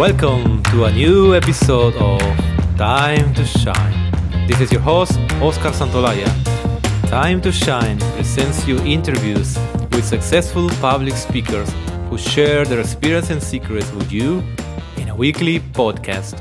Welcome to a new episode of Time to Shine. This is your host, Oscar Santolaya. Time to Shine presents you interviews with successful public speakers who share their experience and secrets with you in a weekly podcast.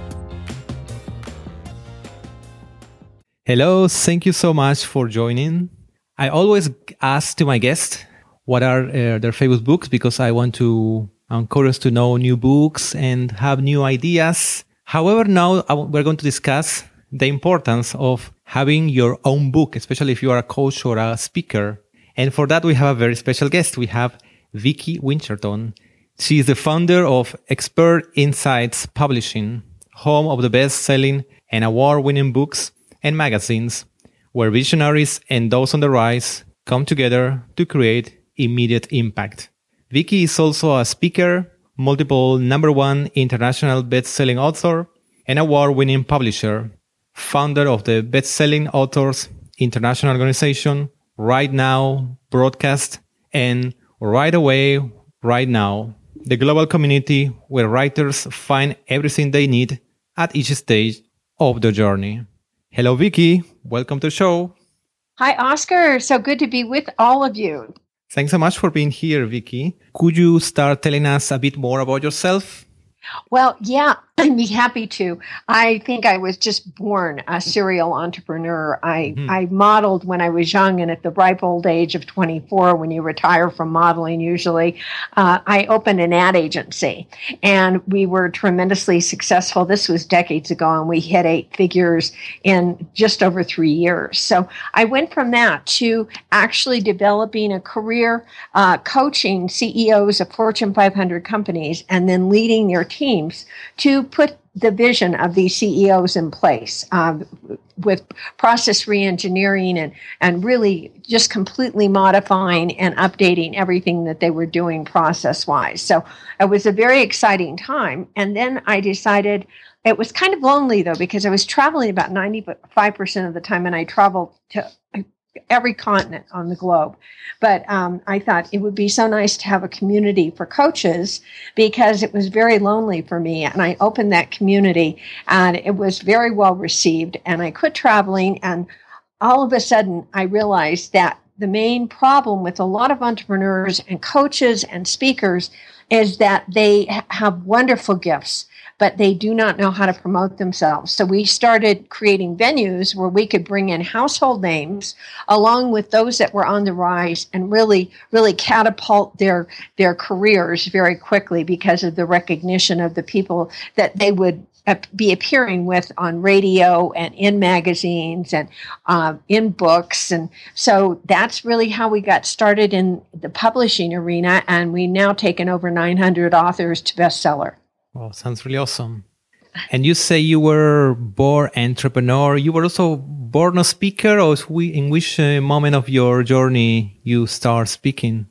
Hello, thank you so much for joining. I always ask to my guests what are uh, their favorite books because I want to encourage to know new books and have new ideas. However, now uh, we're going to discuss the importance of having your own book, especially if you are a coach or a speaker. And for that, we have a very special guest. We have Vicki Winterton. She is the founder of Expert Insights Publishing, home of the best-selling and award-winning books and magazines where visionaries and those on the rise come together to create immediate impact. Vicki is also a speaker, multiple number one international best-selling author, and award-winning publisher, founder of the best-selling authors international organization, Write Now Broadcast, and Write Away, Write Now, the global community where writers find everything they need at each stage of the journey. Hello, Vicki. Welcome to the show. Hi, Oscar. So good to be with all of you. Thanks so much for being here, Vicki. Could you start telling us a bit more about yourself? Well, yeah, I'd be happy to. I think I was just born a serial entrepreneur. I, mm-hmm. I modeled when I was young, and at the ripe old age of 24, when you retire from modeling, usually, uh, I opened an ad agency, and we were tremendously successful. This was decades ago, and we hit eight figures in just over three years. So I went from that to actually developing a career uh, coaching CEOs of Fortune 500 companies and then leading their teams to put the vision of these CEOs in place um, with process reengineering and, and really just completely modifying and updating everything that they were doing process wise. So it was a very exciting time. And then I decided it was kind of lonely though, because I was traveling about 95% of the time and I traveled to every continent on the globe. But um, I thought it would be so nice to have a community for coaches because it was very lonely for me. And I opened that community and it was very well received. And I quit traveling. And all of a sudden, I realized that the main problem with a lot of entrepreneurs and coaches and speakers is that they have wonderful gifts but they do not know how to promote themselves. So we started creating venues where we could bring in household names along with those that were on the rise and really, really catapult their their careers very quickly because of the recognition of the people that they would be appearing with on radio and in magazines and uh, in books. And so that's really how we got started in the publishing arena. And we now taken over 900 authors to bestseller. Well, sounds really awesome. And you say you were born entrepreneur. You were also born a speaker, or in which uh, moment of your journey you start speaking?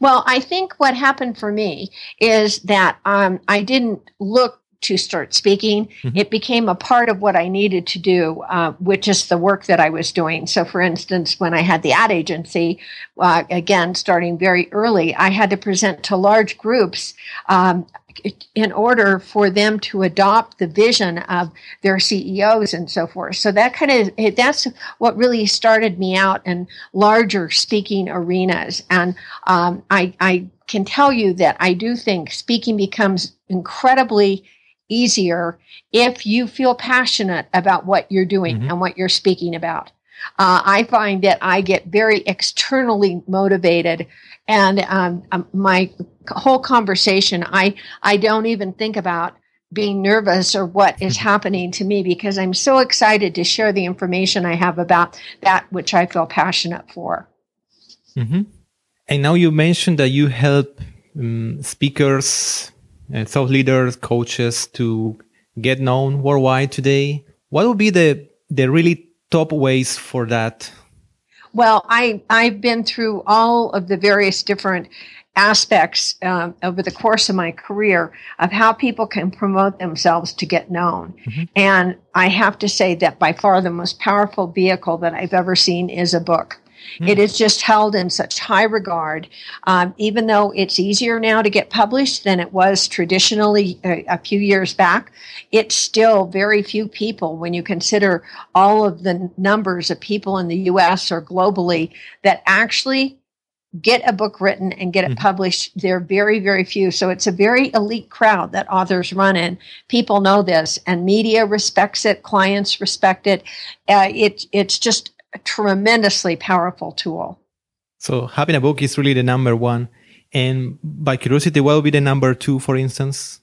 Well, I think what happened for me is that um, I didn't look to start speaking. Mm-hmm. It became a part of what I needed to do, uh, which is the work that I was doing. So, for instance, when I had the ad agency, uh, again, starting very early, I had to present to large groups. Um, in order for them to adopt the vision of their CEOs and so forth. So that kind of that's what really started me out in larger speaking arenas. And um, I, I can tell you that I do think speaking becomes incredibly easier if you feel passionate about what you're doing mm-hmm. and what you're speaking about. Uh, I find that I get very externally motivated, and um, um, my whole conversation, I I don't even think about being nervous or what is mm-hmm. happening to me because I'm so excited to share the information I have about that which I feel passionate for. Mm-hmm. And now you mentioned that you help um, speakers, uh, thought leaders, coaches to get known worldwide today. What would be the the really top ways for that? Well, I I've been through all of the various different aspects um, over the course of my career of how people can promote themselves to get known. Mm-hmm. And I have to say that by far the most powerful vehicle that I've ever seen is a book Mm. It is just held in such high regard. Um, even though it's easier now to get published than it was traditionally a, a few years back, it's still very few people when you consider all of the numbers of people in the US or globally that actually get a book written and get it mm-hmm. published. They're very, very few. So it's a very elite crowd that authors run in. People know this, and media respects it. Clients respect it. Uh, it it's just a tremendously powerful tool. So having a book is really the number one. And by curiosity, what would be the number two, for instance?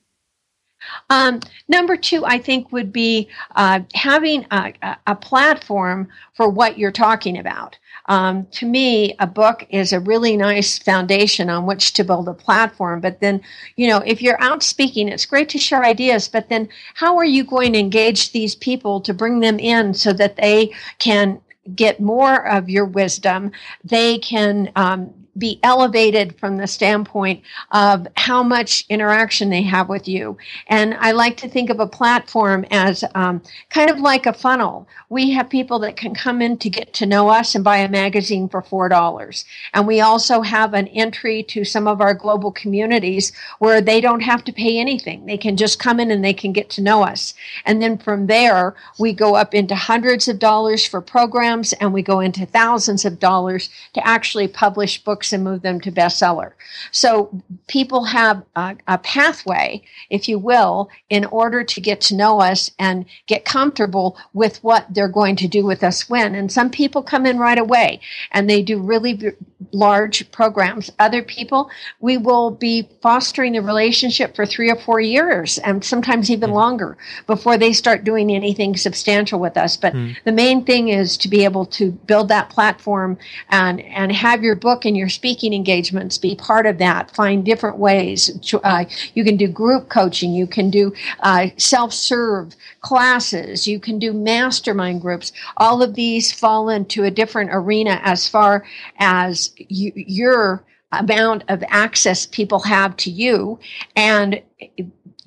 Um, number two, I think, would be uh, having a, a, platform for what you're talking about. Um, to me, a book is a really nice foundation on which to build a platform. But then, you know, if you're out speaking, it's great to share ideas, but then how are you going to engage these people to bring them in so that they can get more of your wisdom? They can um, be elevated from the standpoint of how much interaction they have with you. And I like to think of a platform as um, kind of like a funnel. We have people that can come in to get to know us and buy a magazine for $4. And we also have an entry to some of our global communities where they don't have to pay anything. They can just come in and they can get to know us. And then from there, we go up into hundreds of dollars for programs and we go into thousands of dollars to actually publish books books and move them to bestseller. So people have a, a pathway, if you will, in order to get to know us and get comfortable with what they're going to do with us when. And some people come in right away and they do really b- large programs. Other people, we will be fostering the relationship for three or four years and sometimes even mm. longer before they start doing anything substantial with us. But mm. the main thing is to be able to build that platform and, and have your book and your speaking engagements be part of that. Find different ways. Uh, you can do group coaching. You can do uh, self serve classes. You can do mastermind groups. All of these fall into a different arena as far as you, your amount of access people have to you. And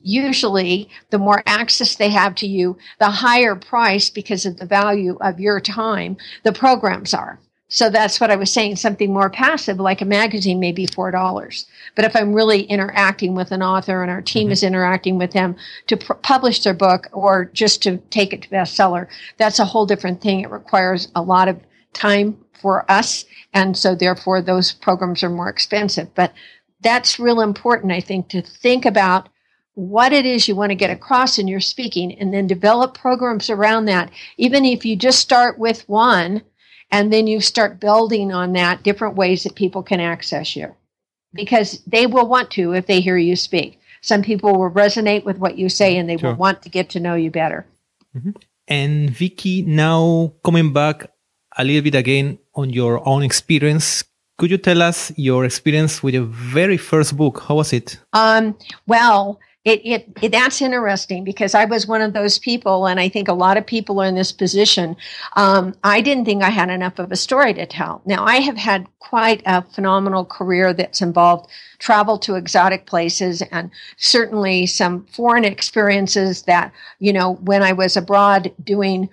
usually the more access they have to you, the higher price because of the value of your time the programs are. So that's what I was saying. Something more passive, like a magazine, may be four dollars. But if I'm really interacting with an author and our team mm-hmm. is interacting with them to pr- publish their book or just to take it to bestseller, that's a whole different thing. It requires a lot of time for us, and so therefore those programs are more expensive. But that's real important, I think, to think about what it is you want to get across in your speaking and then develop programs around that. Even if you just start with one and then you start building on that different ways that people can access you because they will want to if they hear you speak. Some people will resonate with what you say and they sure. will want to get to know you better. Mm-hmm. And Vicki, now coming back a little bit again on your own experience, could you tell us your experience with your very first book? How was it? Um, well, it, it, it, that's interesting because I was one of those people, and I think a lot of people are in this position. Um, I didn't think I had enough of a story to tell. Now I have had quite a phenomenal career that's involved travel to exotic places and certainly some foreign experiences that you know when I was abroad doing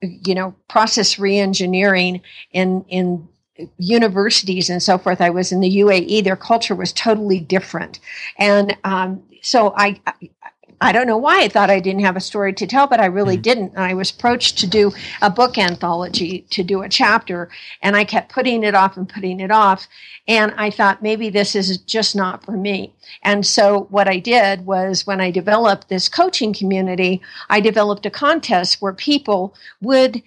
you know process reengineering in in universities and so forth. I was in the UAE. Their culture was totally different, and um, so I, I don't know why I thought I didn't have a story to tell, but I really mm. didn't. And I was approached to do a book anthology, to do a chapter, and I kept putting it off and putting it off. And I thought maybe this is just not for me. And so what I did was when I developed this coaching community, I developed a contest where people would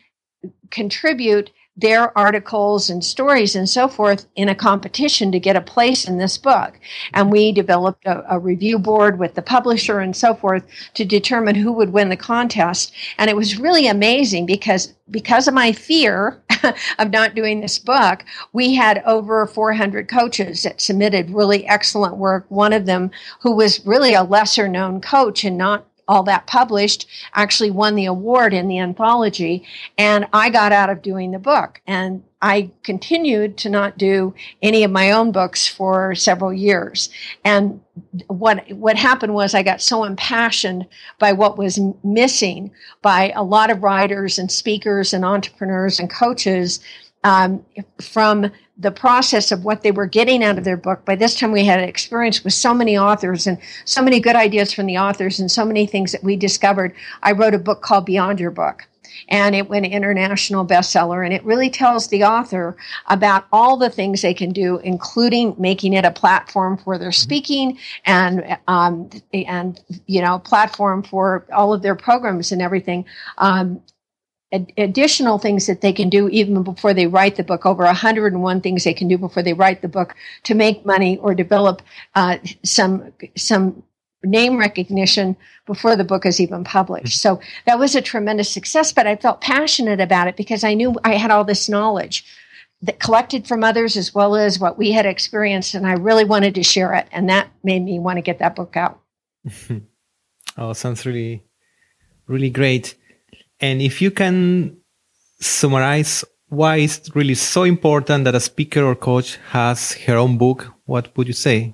contribute their articles and stories and so forth in a competition to get a place in this book. And we developed a, a, review board with the publisher and so forth to determine who would win the contest. And it was really amazing because because of my fear of not doing this book, we had over 400 coaches that submitted really excellent work. One of them who was really a lesser known coach and not all that published actually won the award in the anthology and i got out of doing the book. And i continued to not do any of my own books for several years. And what what happened was i got so impassioned by what was missing by a lot of writers and speakers and entrepreneurs and coaches um, from the process of what they were getting out of their book. By this time, we had experience with so many authors and so many good ideas from the authors and so many things that we discovered. I wrote a book called Beyond Your Book and it went international bestseller. And it really tells the author about all the things they can do, including making it a platform for their speaking and um, and you know platform for all of their programs and everything. Um, additional things that they can do even before they write the book over 101 things they can do before they write the book to make money or develop uh, some some name recognition before the book is even published. So that was a tremendous success, but I felt passionate about it because I knew I had all this knowledge that collected from others as well as what we had experienced and I really wanted to share it and that made me want to get that book out. oh, sounds really really great. And if you can summarize why it's really so important that a speaker or coach has her own book, what would you say?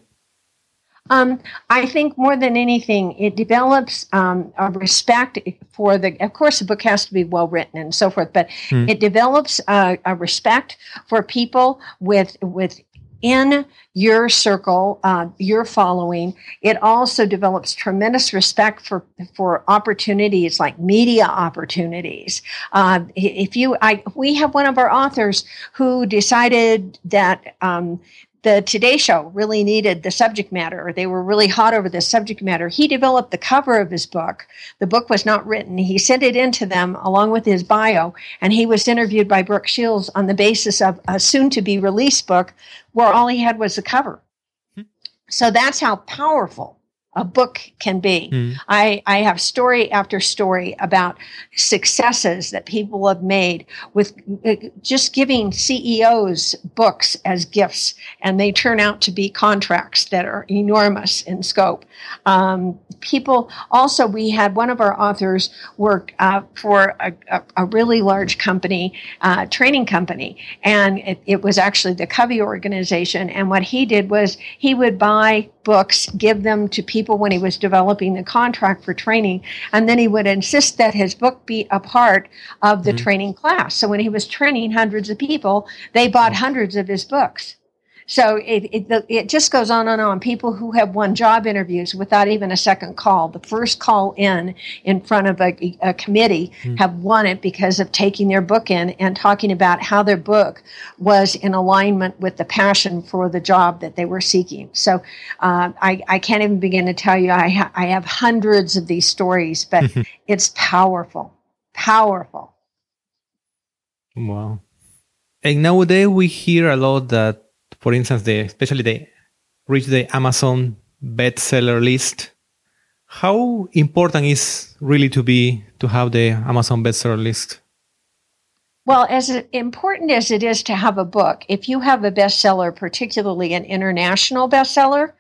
Um, I think more than anything, it develops um, a respect for the. Of course, the book has to be well written and so forth, but mm. it develops a, a, respect for people with with in your circle, uh, your following. It also develops tremendous respect for for opportunities like media opportunities. Uh, if you, I, we have one of our authors who decided that um, the Today Show really needed the subject matter, or they were really hot over the subject matter. He developed the cover of his book. The book was not written. He sent it in to them along with his bio, and he was interviewed by Brooke Shields on the basis of a soon to be released book where all he had was the cover. Hmm. So that's how powerful a book can be. Mm. I, I have story after story about successes that people have made with uh, just giving CEOs books as gifts, and they turn out to be contracts that are enormous in scope. Um, people also, we had one of our authors work uh, for a, a, a, really large company, uh, training company, and it, it was actually the Covey organization. And what he did was he would buy books, give them to people when he was developing the contract for training, and then he would insist that his book be a part of the mm-hmm. training class. So when he was training hundreds of people, they bought hundreds of his books. So it, it, it, just goes on and on. People who have won job interviews without even a second call, the first call in in front of a, a committee, mm. have won it because of taking their book in and talking about how their book was in alignment with the passion for the job that they were seeking. So uh, I, I, can't even begin to tell you. I, ha- I have hundreds of these stories, but it's powerful, powerful. Wow. And nowadays we hear a lot that for instance, the especially the reach the Amazon bestseller list. How important is really to be to have the Amazon bestseller list? Well, as important as it is to have a book, if you have a bestseller, particularly an international bestseller,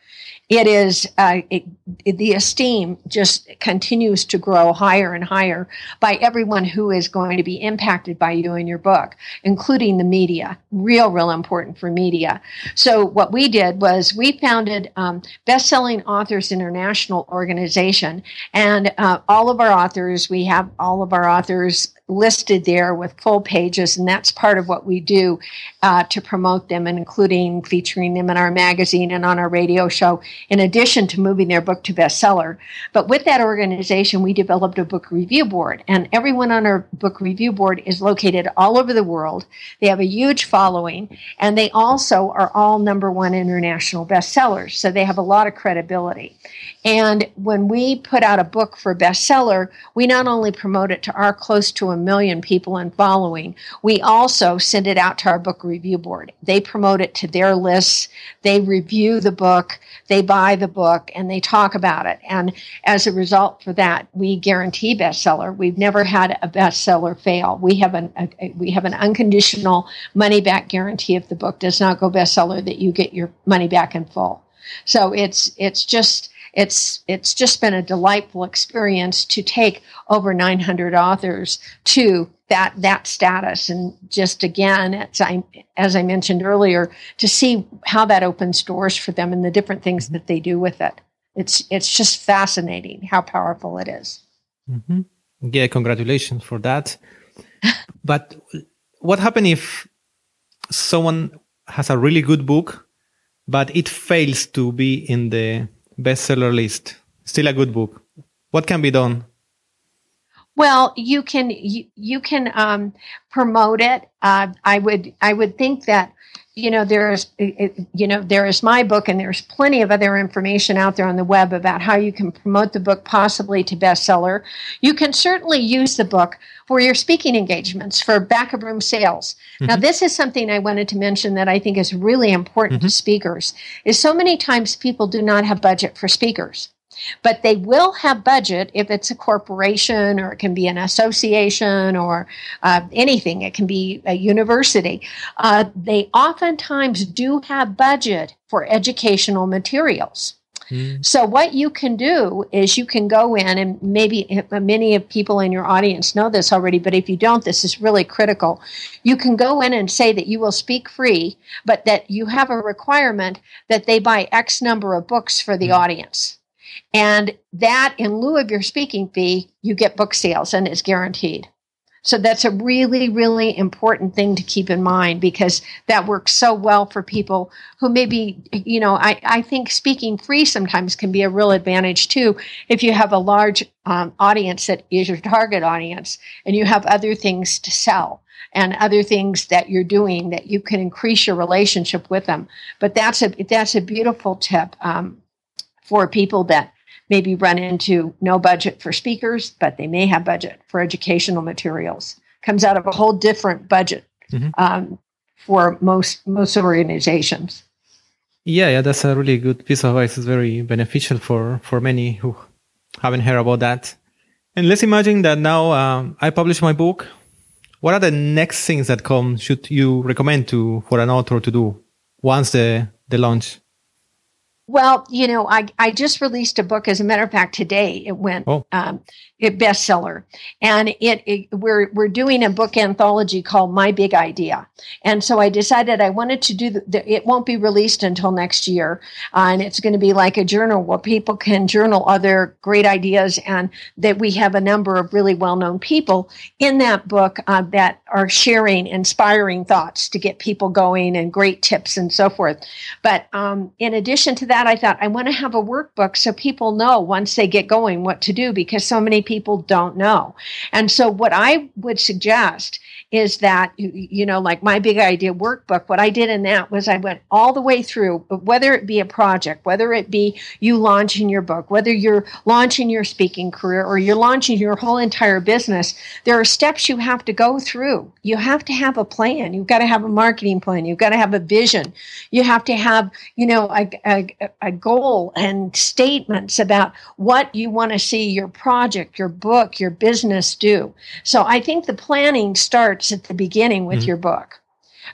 it is uh, it, the esteem just continues to grow higher and higher by everyone who is going to be impacted by you and your book, including the media. Real, real important for media. So what we did was we founded um, Best-Selling Authors International organization, and uh, all of our authors, we have all of our authors listed there with full pages, and that's part of what we do uh, to promote them, and including featuring them in our magazine and on our radio show, in addition to moving their book to bestseller. But with that organization, we developed a book review board, and everyone on our book review board is located all over the world. They have a huge following, and they also are all number one international bestsellers, so they have a lot of credibility. And when we put out a book for bestseller, we not only promote it to our close to a million people and following, we also send it out to our book review board. They promote it to their lists, they review the book, they buy the book, and they talk about it. And as a result for that, we guarantee bestseller. We've never had a bestseller fail. We have an a, we have an unconditional money back guarantee if the book does not go bestseller that you get your money back in full. So it's it's just it's it's just been a delightful experience to take over 900 authors to that that status and just again as I, as I mentioned earlier to see how that opens doors for them and the different things that they do with it it's it's just fascinating how powerful it is. Mm-hmm. yeah congratulations for that but what happened if someone has a really good book, but it fails to be in the bestseller list? Still a good book. What can be done? Well, you can you, you can um, promote it. Uh, I would I would think that you know there's you know there is my book and there's plenty of other information out there on the web about how you can promote the book possibly to bestseller you can certainly use the book for your speaking engagements for back of room sales mm-hmm. now this is something i wanted to mention that i think is really important mm-hmm. to speakers is so many times people do not have budget for speakers but they will have budget if it's a corporation or it can be an association or uh, anything. It can be a university. Uh, they oftentimes do have budget for educational materials. Hmm. So what you can do is you can go in and maybe many of people in your audience know this already, but if you don't, this is really critical. You can go in and say that you will speak free, but that you have a requirement that they buy X number of books for the mm. audience. And that, in lieu of your speaking fee, you get book sales and it's guaranteed. So that's a really, really important thing to keep in mind because that works so well for people who maybe, you know, I, I think speaking free sometimes can be a real advantage too. If you have a large um, audience that is your target audience and you have other things to sell and other things that you're doing that you can increase your relationship with them. But that's a, that's a beautiful tip. Um, for people that maybe run into no budget for speakers, but they may have budget for educational materials. Comes out of a whole different budget mm-hmm. um, for most most organizations. Yeah, yeah, that's a really good piece of advice. It's very beneficial for for many who haven't heard about that. And let's imagine that now um, I publish my book. What are the next things that come? Should you recommend to for an author to do once the the launch? Well, you know, I, I just released a book. As a matter of fact, today it went oh. um, it bestseller, and it, it, we're we're doing a book anthology called My Big Idea, and so I decided I wanted to do the, the it won't be released until next year, uh, and it's going to be like a journal where people can journal other great ideas, and that we have a number of really well known people in that book uh, that are sharing inspiring thoughts to get people going and great tips and so forth. But um, in addition to that that, I thought I want to have a workbook so people know once they get going what to do because so many people don't know. And so, what I would suggest is that you know like my big idea workbook what i did in that was i went all the way through whether it be a project whether it be you launching your book whether you're launching your speaking career or you're launching your whole entire business there are steps you have to go through. You have to have a plan. You've got to have a marketing plan. You've got to have a vision. You have to have you know a, a, a goal and statements about what you want to see your project your book your business do. So i think the planning starts starts at the beginning with mm-hmm. your book.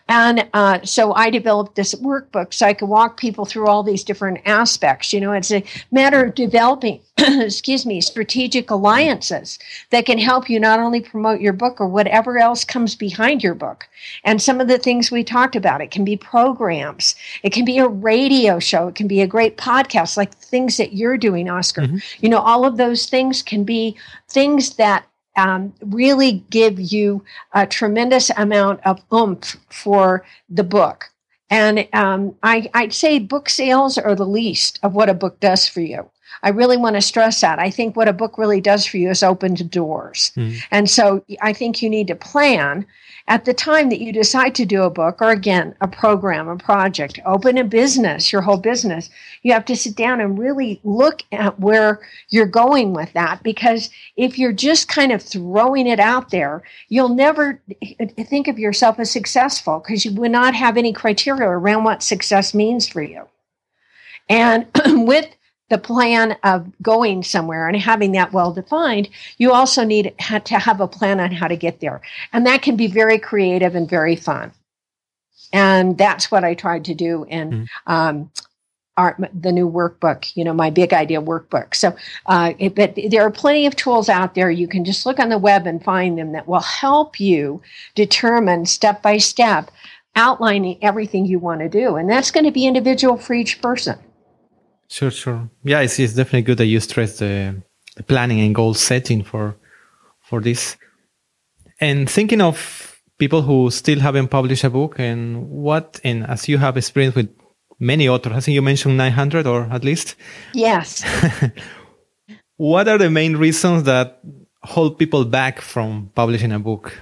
And uh, so I developed this workbook so I could walk people through all these different aspects. You know, it's a matter of developing, excuse me, strategic alliances that can help you not only promote your book or whatever else comes behind your book. And some of the things we talked about, it can be programs, it can be a radio show, it can be a great podcast, like things that you're doing, Oscar. Mm-hmm. You know, all of those things can be things that um, really give you a tremendous amount of oomph for the book. And um, I, I'd say book sales are the least of what a book does for you. I really want to stress that. I think what a book really does for you is open doors. Mm. And so I think you need to plan at the time that you decide to do a book or again a program a project open a business your whole business you have to sit down and really look at where you're going with that. Because if you're just kind of throwing it out there you'll never think of yourself as successful because you will not have any criteria around what success means for you. And with the plan of going somewhere and having that well defined, you also need to have a plan on how to get there. And that can be very creative and very fun. And that's what I tried to do in mm-hmm. um, our, the new workbook, you know, my big idea workbook. So, uh, it, but there are plenty of tools out there. You can just look on the web and find them that will help you determine step by step outlining everything you want to do. And that's going to be individual for each person. Sure, sure. Yeah, it's, it's definitely good that you stress the, the planning and goal setting for for this. And thinking of people who still haven't published a book and what, and as you have experience with many authors, I think you mentioned 900 or at least. Yes. what are the main reasons that hold people back from publishing a book?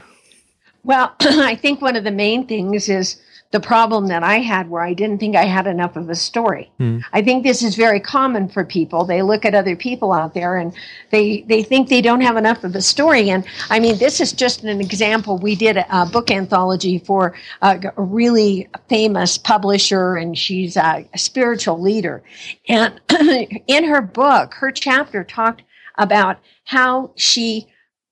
Well, I think one of the main things is the problem that I had where I didn't think I had enough of a story. Mm. I think this is very common for people. They look at other people out there and they they think they don't have enough of a story. And I mean, this is just an example. We did a, a book anthology for a, a, really famous publisher, and she's a, a spiritual leader. And in her book, her chapter talked about how she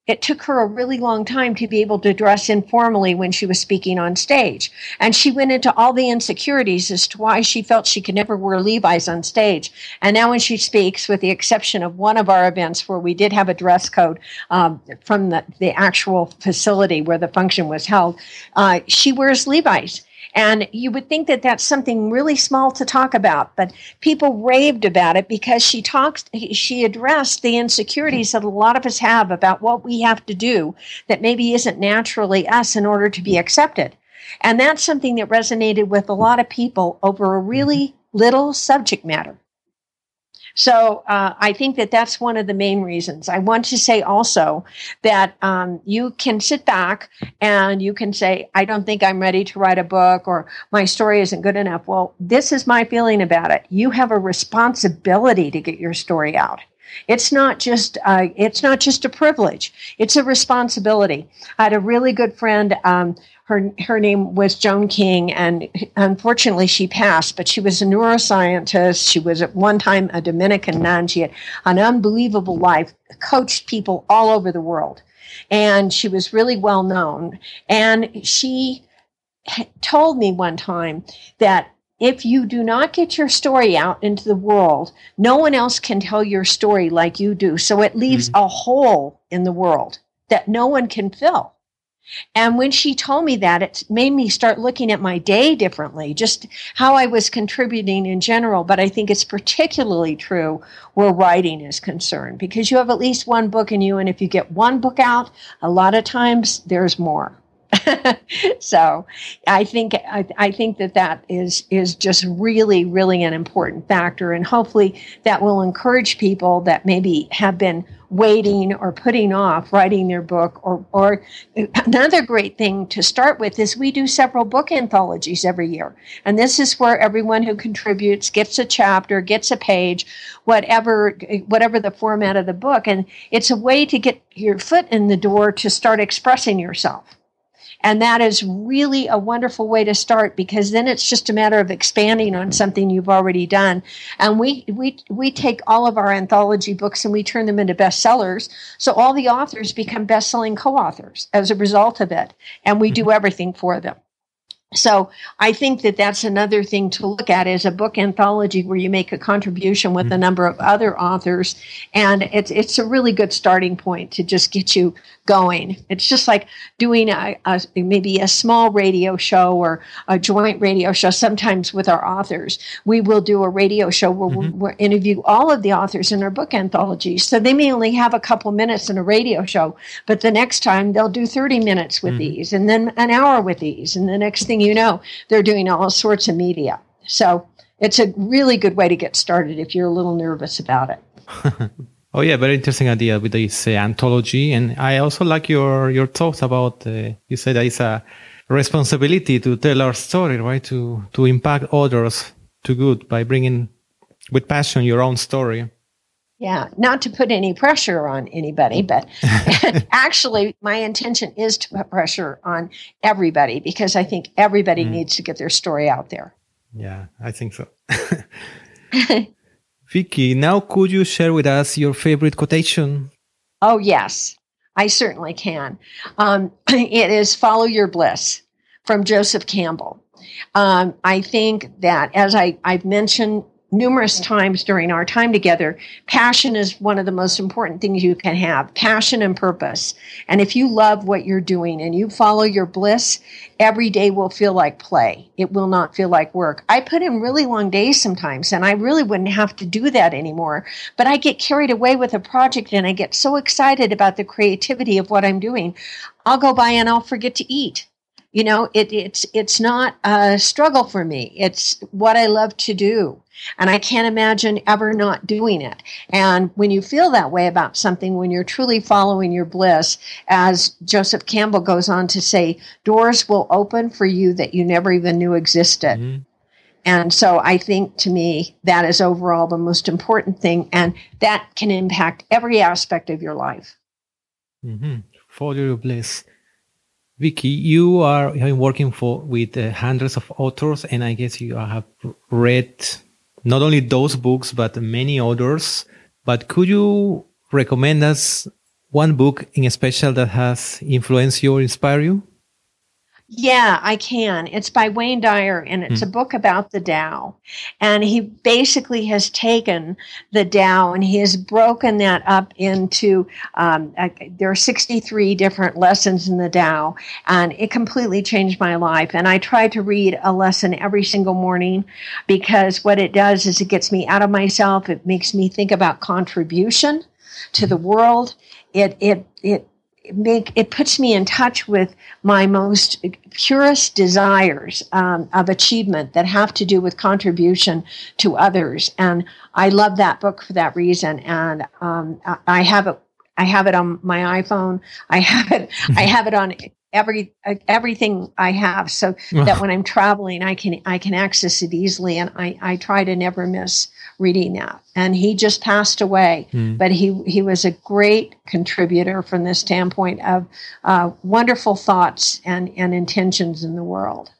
it took her a really long time to be able to dress informally when she was speaking on stage. And she went into all the insecurities as to why she felt she could never wear Levi's on stage. And now when she speaks, with the exception of one of our events where we did have a dress code um, from the, the actual facility where the function was held, uh, she wears Levi's. And you would think that that's something really small to talk about, but people raved about it because she talks, she addressed the insecurities that a lot of us have about what we have to do that maybe isn't naturally us in order to be accepted. And that's something that resonated with a lot of people over a really little subject matter. So uh, I think that that's one of the main reasons. I want to say also that um, you can sit back and you can say, I don't think I'm ready to write a book or my story isn't good enough. Well, this is my feeling about it. You have a responsibility to get your story out. It's not just uh, it's not just a privilege; it's a responsibility. I had a really good friend um, her her name was Joan King, and unfortunately she passed. But she was a neuroscientist. She was at one time a Dominican nun. She had an unbelievable life, coached people all over the world, and she was really well known. And she told me one time that if you do not get your story out into the world, no one else can tell your story like you do. So it leaves mm-hmm. a hole in the world that no one can fill. And when she told me that, it made me start looking at my day differently, just how I was contributing in general. But I think it's particularly true where writing is concerned because you have at least one book in you. And if you get one book out, a lot of times there's more. so I think I, I, think that that is is just really really an important factor, and hopefully that will encourage people that maybe have been waiting or putting off writing their book. Or or another great thing to start with is we do several book anthologies every year, and this is where everyone who contributes gets a chapter, gets a page, whatever whatever the format of the book, and it's a way to get your foot in the door to start expressing yourself. And that is really a wonderful way to start because then it's just a matter of expanding on something you've already done. And we, we, we take all of our anthology books and we turn them into bestsellers. So all the authors become best-selling co-authors as a result of it. And we do mm-hmm. everything for them. So I think that that's another thing to look at is a book anthology where you make a contribution with a mm-hmm. number of other authors, and it's it's a really good starting point to just get you going. It's just like doing a, a maybe a small radio show or a joint radio show. Sometimes with our authors, we will do a radio show where mm-hmm. we'll, we'll interview all of the authors in our book anthology. So they may only have a couple minutes in a radio show, but the next time they'll do thirty minutes with mm-hmm. these, and then an hour with these, and the next thing you know, they're doing all sorts of media. So it's a really good way to get started if you're a little nervous about it. oh yeah, very interesting idea with this uh, anthology, and I also like your your thoughts about. Uh, you said that it's a responsibility to tell our story, right? To to impact others to good by bringing with passion your own story. Yeah, not to put any pressure on anybody, but actually, my intention is to put pressure on everybody because I think everybody mm. needs to get their story out there. Yeah, I think so. Vicki, now could you share with us your favorite quotation? Oh, yes, I certainly can. Um, it is Follow Your Bliss from Joseph Campbell. Um, I think that, as I, I've mentioned numerous times during our time together, passion is one of the most important things you can have passion and purpose. And if you love what you're doing and you follow your bliss, every day will feel like play. It will not feel like work. I put in really long days sometimes, and I really wouldn't have to do that anymore. But I get carried away with a project and I get so excited about the creativity of what I'm doing. I'll go by and I'll forget to eat You know, it, it's it's not a struggle for me. It's what I love to do. And I can't imagine ever not doing it. And when you feel that way about something, when you're truly following your bliss, as Joseph Campbell goes on to say, doors will open for you that you never even knew existed. Mm-hmm. And so I think to me, that is overall the most important thing. And that can impact every aspect of your life. Mm-hmm. Follow your bliss. Vicki, you are working for with uh, hundreds of authors, and I guess you have read not only those books but many others. But could you recommend us one book in special that has influenced you or inspired you? Yeah, I can. It's by Wayne Dyer, and it's mm. a book about the Tao. And he basically has taken the Tao and he has broken that up into um, uh, there are 63 different lessons in the Tao, and it completely changed my life. And I try to read a lesson every single morning because what it does is it gets me out of myself. It makes me think about contribution to the world. It it it make it puts me in touch with my most purest desires um, of achievement that have to do with contribution to others. And i love that book for that reason. And um, i have it i have it on my iphone. I have it i have it on every uh, everything I have, so that when I'm traveling, I can I can access it easily, and I I try to never miss reading that. And he just passed away, mm. but he he was a great contributor from the standpoint of uh, wonderful thoughts and and intentions in the world.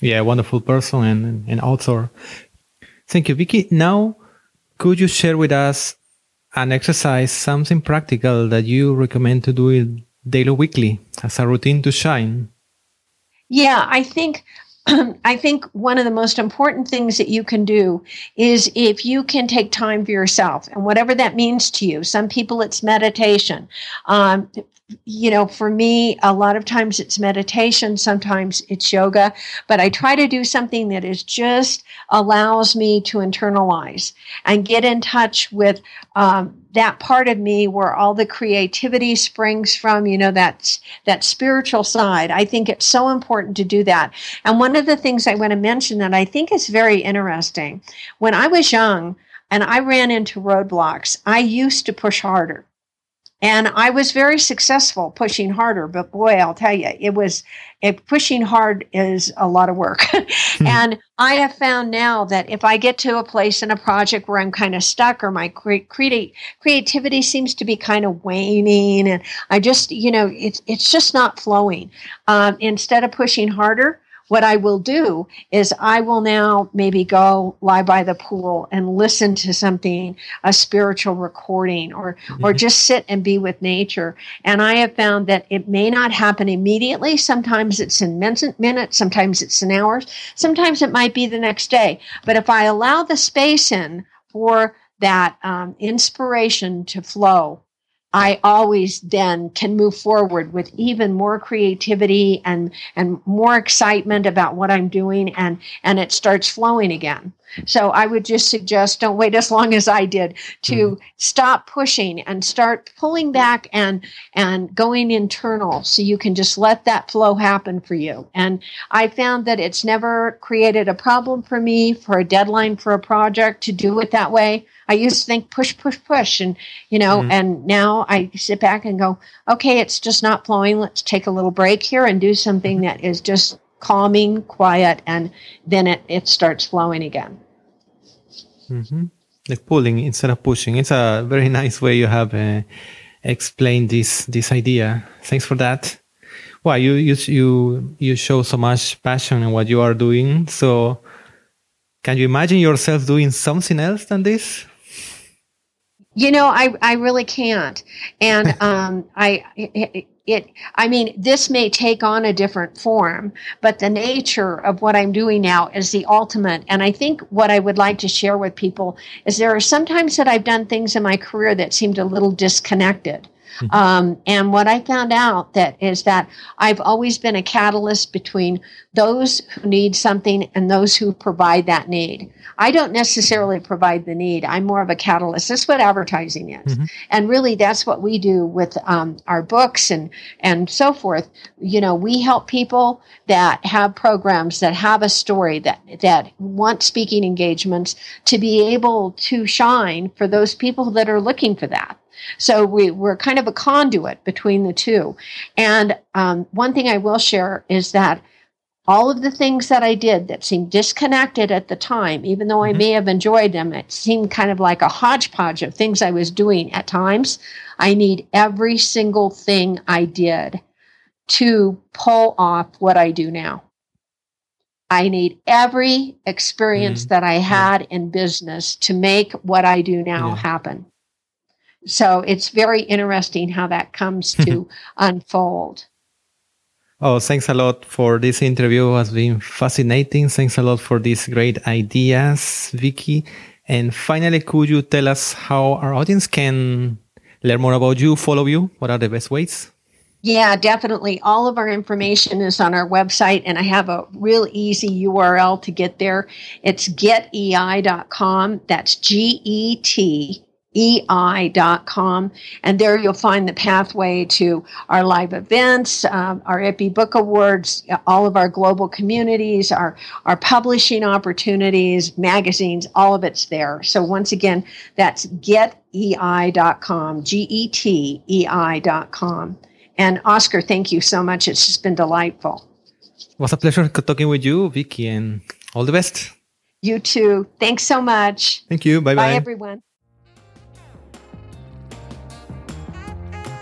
Yeah, wonderful person and and author. Thank you, Vicki. Now, could you share with us an exercise, something practical that you recommend to do daily weekly as a routine to shine? Yeah, I think I think one of the most important things that you can do is if you can take time for yourself and whatever that means to you. Some people it's meditation. Um, you know, for me, a lot of times it's meditation, sometimes it's yoga, but I try to do something that is just allows me to internalize and get in touch with um, that part of me where all the creativity springs from, you know, that's that spiritual side. I think it's so important to do that. And one of the things I want to mention that I think is very interesting, when I was young and I ran into roadblocks, I used to push harder. And I was very successful pushing harder, but boy, I'll tell you, it was it, pushing hard is a lot of work. hmm. And I have found now that if I get to a place in a project where I'm kind of stuck or my cre- creativity seems to be kind of waning and I just, you know, it's, it's just not flowing. Um, instead of pushing harder, what I will do is I will now maybe go lie by the pool and listen to something, a spiritual recording, or mm-hmm. or just sit and be with nature. And I have found that it may not happen immediately. Sometimes it's in minutes, sometimes it's in hours, sometimes it might be the next day. But if I allow the space in for that um, inspiration to flow, I always then can move forward with even more creativity and and more excitement about what I'm doing and and it starts flowing again. So I would just suggest don't wait as long as I did to mm-hmm. stop pushing and start pulling back and and going internal so you can just let that flow happen for you. And I found that it's never created a problem for me for a deadline for a project to do it that way. I used to think push, push, push, and you know, mm-hmm. and now I sit back and go, okay, it's just not flowing. Let's take a little break here and do something mm-hmm. that is just calming, quiet, and then it, it starts flowing again. Mm-hmm. Like pulling instead of pushing. It's a very nice way you have uh, explained this this idea. Thanks for that. Well, you you you you show so much passion in what you are doing. So, can you imagine yourself doing something else than this? You know, I, I really can't. And um, I it, it I mean, this may take on a different form, but the nature of what I'm doing now is the ultimate. And I think what I would like to share with people is there are sometimes that I've done things in my career that seemed a little disconnected Mm-hmm. Um, and what I found out that is that I've always been a catalyst between those who need something and those who provide that need. I don't necessarily provide the need. I'm more of a catalyst. That's what advertising is, mm-hmm. and really that's what we do with um, our books and and so forth. You know, we help people that have programs that have a story that that want speaking engagements to be able to shine for those people that are looking for that. So we, we're kind of a conduit between the two. And um, one thing I will share is that all of the things that I did that seemed disconnected at the time, even though I mm-hmm. may have enjoyed them, it seemed kind of like a hodgepodge of things I was doing at times. I need every single thing I did to pull off what I do now. I need every experience mm-hmm. that I had yeah. in business to make what I do now yeah. happen. So it's very interesting how that comes to unfold. Oh, thanks a lot for this interview. It has been fascinating. Thanks a lot for these great ideas, Vicki. And finally, could you tell us how our audience can learn more about you, follow you? What are the best ways? Yeah, definitely. All of our information is on our website, and I have a real easy URL to get there. It's getei.com. That's G E T ei.com. And there you'll find the pathway to our live events, um, our IPPY Book Awards, all of our global communities, our, our publishing opportunities, magazines, all of it's there. So once again, that's getei.com, G E T E I.com. And Oscar, thank you so much. It's just been delightful. It was a pleasure talking with you, Vicki, and all the best. You too. Thanks so much. Thank you. Bye bye. Bye, everyone.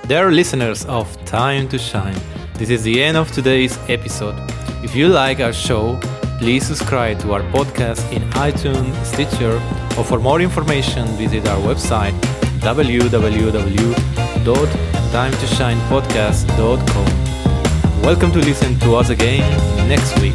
Dear listeners of Time to Shine, this is the end of today's episode. If you like our show, please subscribe to our podcast in iTunes, Stitcher, or for more information, visit our website www.timetoshinepodcast.com. Welcome to listen to us again next week.